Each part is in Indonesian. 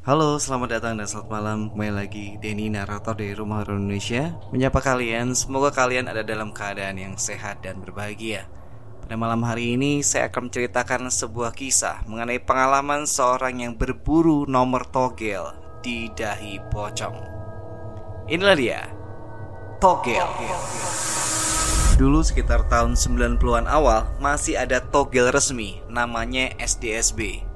Halo, selamat datang dan selamat malam. Kembali lagi Denny, narator dari Rumah Horor Indonesia. Menyapa kalian, semoga kalian ada dalam keadaan yang sehat dan berbahagia. Pada malam hari ini saya akan menceritakan sebuah kisah Mengenai pengalaman seorang yang berburu nomor togel di dahi pocong. Inilah dia Togel. Dulu sekitar tahun 90-an awal masih ada togel resmi namanya SDSB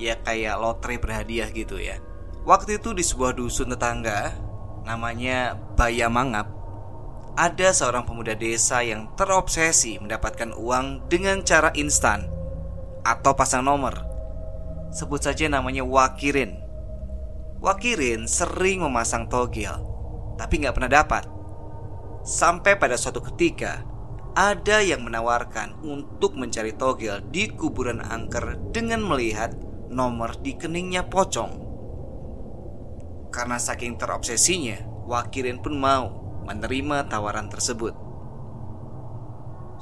ya kayak lotre berhadiah gitu ya. Waktu itu di sebuah dusun tetangga namanya Bayamangap ada seorang pemuda desa yang terobsesi mendapatkan uang dengan cara instan atau pasang nomor. Sebut saja namanya Wakirin. Wakirin sering memasang togel, tapi nggak pernah dapat. Sampai pada suatu ketika, ada yang menawarkan untuk mencari togel di kuburan angker dengan melihat nomor di keningnya pocong. Karena saking terobsesinya, Wakirin pun mau menerima tawaran tersebut.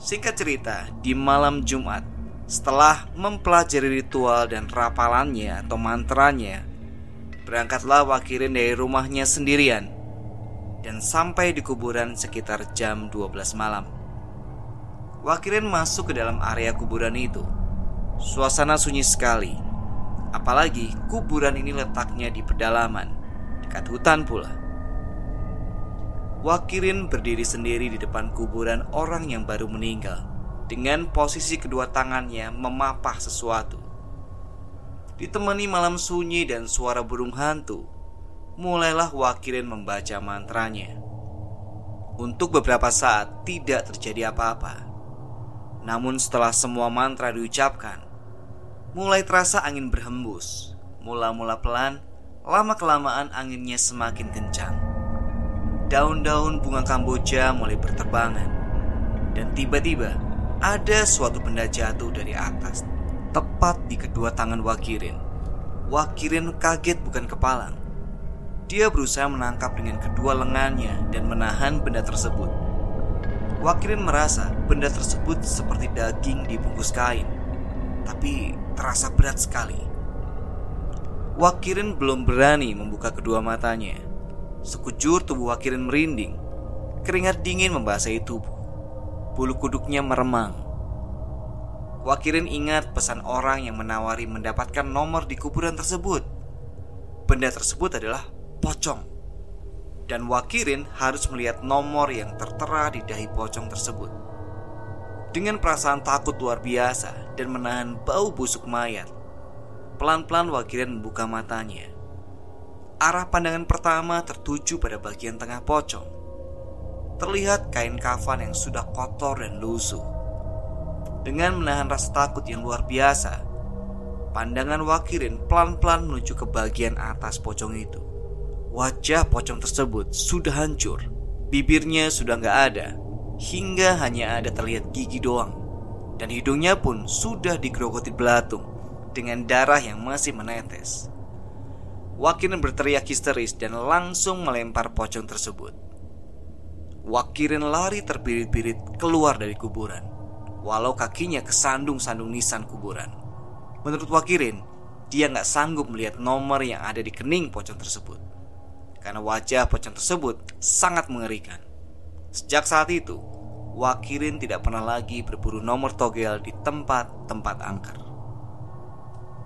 Singkat cerita, di malam Jumat, setelah mempelajari ritual dan rapalannya atau mantranya, berangkatlah Wakirin dari rumahnya sendirian dan sampai di kuburan sekitar jam 12 malam. Wakirin masuk ke dalam area kuburan itu. Suasana sunyi sekali Apalagi kuburan ini letaknya di pedalaman, dekat hutan pula. Wakirin berdiri sendiri di depan kuburan orang yang baru meninggal, dengan posisi kedua tangannya memapah sesuatu. Ditemani malam sunyi dan suara burung hantu, mulailah Wakirin membaca mantranya. Untuk beberapa saat tidak terjadi apa-apa. Namun setelah semua mantra diucapkan, Mulai terasa angin berhembus. Mula-mula pelan Lama-kelamaan anginnya semakin kencang. Daun-daun bunga kamboja mulai berterbangan. Dan tiba-tiba Ada suatu benda jatuh dari atas Tepat di kedua tangan Wakirin. Wakirin kaget bukan kepalang. Dia berusaha menangkap dengan kedua lengannya Dan menahan benda tersebut. Wakirin merasa benda tersebut seperti daging dibungkus kain Tapi terasa berat sekali. Wakirin belum berani membuka kedua matanya. Sekujur tubuh Wakirin merinding. Keringat dingin membasahi tubuh. Bulu kuduknya meremang. Wakirin ingat pesan orang yang menawari mendapatkan nomor di kuburan tersebut. Benda tersebut adalah pocong. Dan Wakirin harus melihat nomor yang tertera di dahi pocong tersebut. Dengan perasaan takut luar biasa dan menahan bau busuk mayat, pelan-pelan Wakirin membuka matanya. Arah pandangan pertama tertuju pada bagian tengah pocong. Terlihat kain kafan yang sudah kotor dan lusuh. Dengan menahan rasa takut yang luar biasa, pandangan Wakirin pelan-pelan menuju ke bagian atas pocong itu. Wajah pocong tersebut sudah hancur, bibirnya sudah nggak ada, hingga hanya ada terlihat gigi doang dan hidungnya pun sudah digerogoti belatung dengan darah yang masih menetes. Wakirin berteriak histeris dan langsung melempar pocong tersebut. Wakirin lari terbirit-birit keluar dari kuburan, walau kakinya kesandung-sandung nisan kuburan. Menurut Wakirin, dia nggak sanggup melihat nomor yang ada di kening pocong tersebut, karena wajah pocong tersebut sangat mengerikan. Sejak saat itu, Wakirin tidak pernah lagi berburu nomor togel di tempat-tempat angker.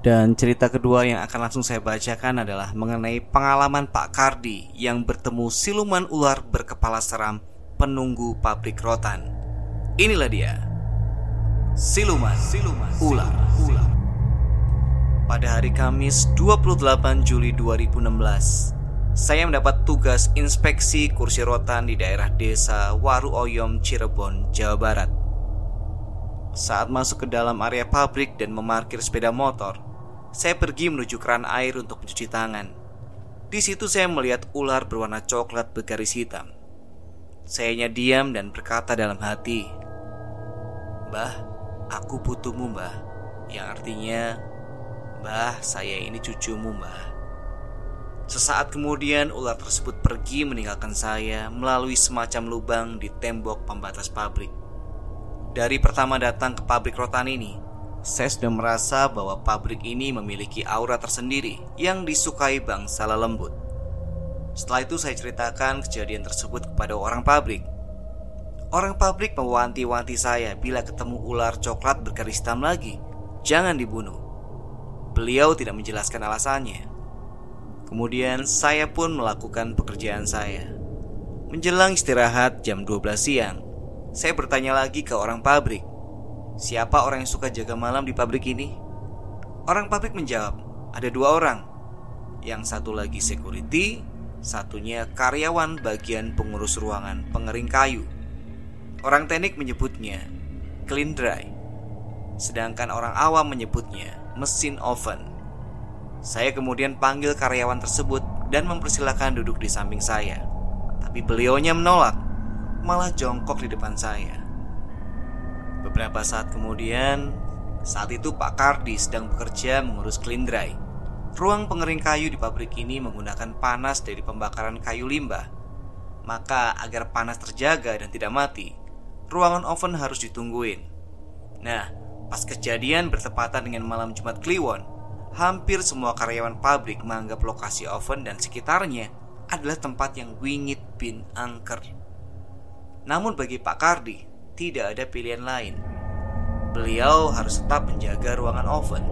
Dan cerita kedua yang akan langsung saya bacakan adalah mengenai pengalaman Pak Kardi yang bertemu siluman ular berkepala seram penunggu pabrik rotan. Inilah dia. Siluman, siluman, ular, ular. Pada hari Kamis 28 Juli 2016, saya mendapat tugas inspeksi kursi rotan di daerah desa Waru Oyom, Cirebon, Jawa Barat. Saat masuk ke dalam area pabrik dan memarkir sepeda motor, saya pergi menuju keran air untuk mencuci tangan. Di situ saya melihat ular berwarna coklat bergaris hitam. Sayanya diam dan berkata dalam hati, "Mbah, aku butuhmu, Mbah." Yang artinya, "Mbah, saya ini cucumu, Mbah." Sesaat kemudian ular tersebut pergi meninggalkan saya melalui semacam lubang di tembok pembatas pabrik. Dari pertama datang ke pabrik rotan ini, saya sudah merasa bahwa pabrik ini memiliki aura tersendiri yang disukai bangsa lembut. Setelah itu saya ceritakan kejadian tersebut kepada orang pabrik. Orang pabrik mewanti-wanti saya bila ketemu ular coklat bergaris hitam lagi, jangan dibunuh. Beliau tidak menjelaskan alasannya. Kemudian saya pun melakukan pekerjaan saya. Menjelang istirahat jam 12 siang, saya bertanya lagi ke orang pabrik, Siapa orang yang suka jaga malam di pabrik ini? Orang pabrik menjawab, ada dua orang. Yang satu lagi security, satunya karyawan bagian pengurus ruangan pengering kayu. Orang teknik menyebutnya clean dry, sedangkan orang awam menyebutnya mesin oven. Saya kemudian panggil karyawan tersebut dan mempersilahkan duduk di samping saya. Tapi beliaunya menolak, malah jongkok di depan saya. Beberapa saat kemudian, saat itu Pak Kardi sedang bekerja mengurus clean. Ruang pengering kayu di pabrik ini menggunakan panas dari pembakaran kayu limbah. Maka agar panas terjaga dan tidak mati, ruangan oven harus ditungguin. Nah, pas kejadian bertepatan dengan malam Jumat Kliwon, hampir semua karyawan pabrik menganggap lokasi oven dan sekitarnya adalah tempat yang wingit bin angker. Namun bagi Pak Kardi, tidak ada pilihan lain. Beliau harus tetap menjaga ruangan oven.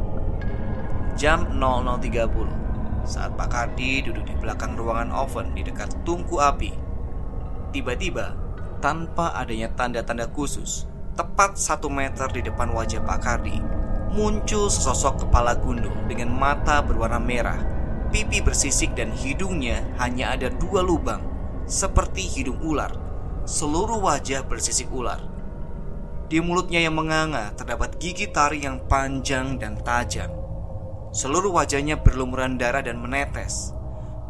Jam 00.30 saat Pak Kardi duduk di belakang ruangan oven di dekat tungku api. Tiba-tiba, tanpa adanya tanda-tanda khusus, tepat satu meter di depan wajah Pak Kardi, muncul sesosok kepala gundul dengan mata berwarna merah, pipi bersisik dan hidungnya hanya ada dua lubang, seperti hidung ular. Seluruh wajah bersisik ular. Di mulutnya yang menganga terdapat gigi taring yang panjang dan tajam. Seluruh wajahnya berlumuran darah dan menetes.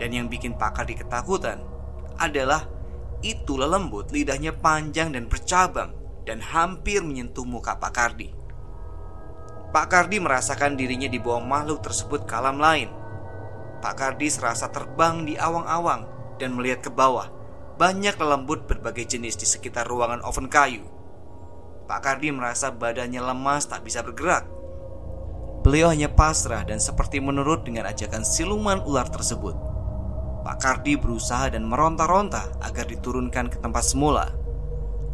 Dan yang bikin Pak Kardi ketakutan adalah itu lembut lidahnya panjang dan bercabang dan hampir menyentuh muka Pak Kardi. Pak Kardi merasakan dirinya di bawah makhluk tersebut ke alam lain. Pak Kardi serasa terbang di awang-awang dan melihat ke bawah. Banyak lembut berbagai jenis di sekitar ruangan oven kayu Pak Kardi merasa badannya lemas tak bisa bergerak. Beliau hanya pasrah dan seperti menurut dengan ajakan siluman ular tersebut. Pak Kardi berusaha dan meronta-ronta agar diturunkan ke tempat semula.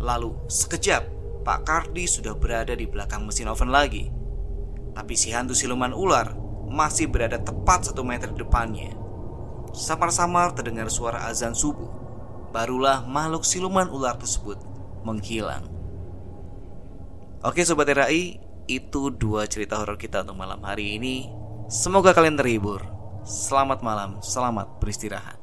Lalu, sekejap, Pak Kardi sudah berada di belakang mesin oven lagi. Tapi si hantu siluman ular masih berada tepat satu meter depannya. Samar-samar terdengar suara azan subuh. Barulah makhluk siluman ular tersebut menghilang. Oke Sobat RAI, itu dua cerita horor kita untuk malam hari ini. Semoga kalian terhibur. Selamat malam, selamat beristirahat.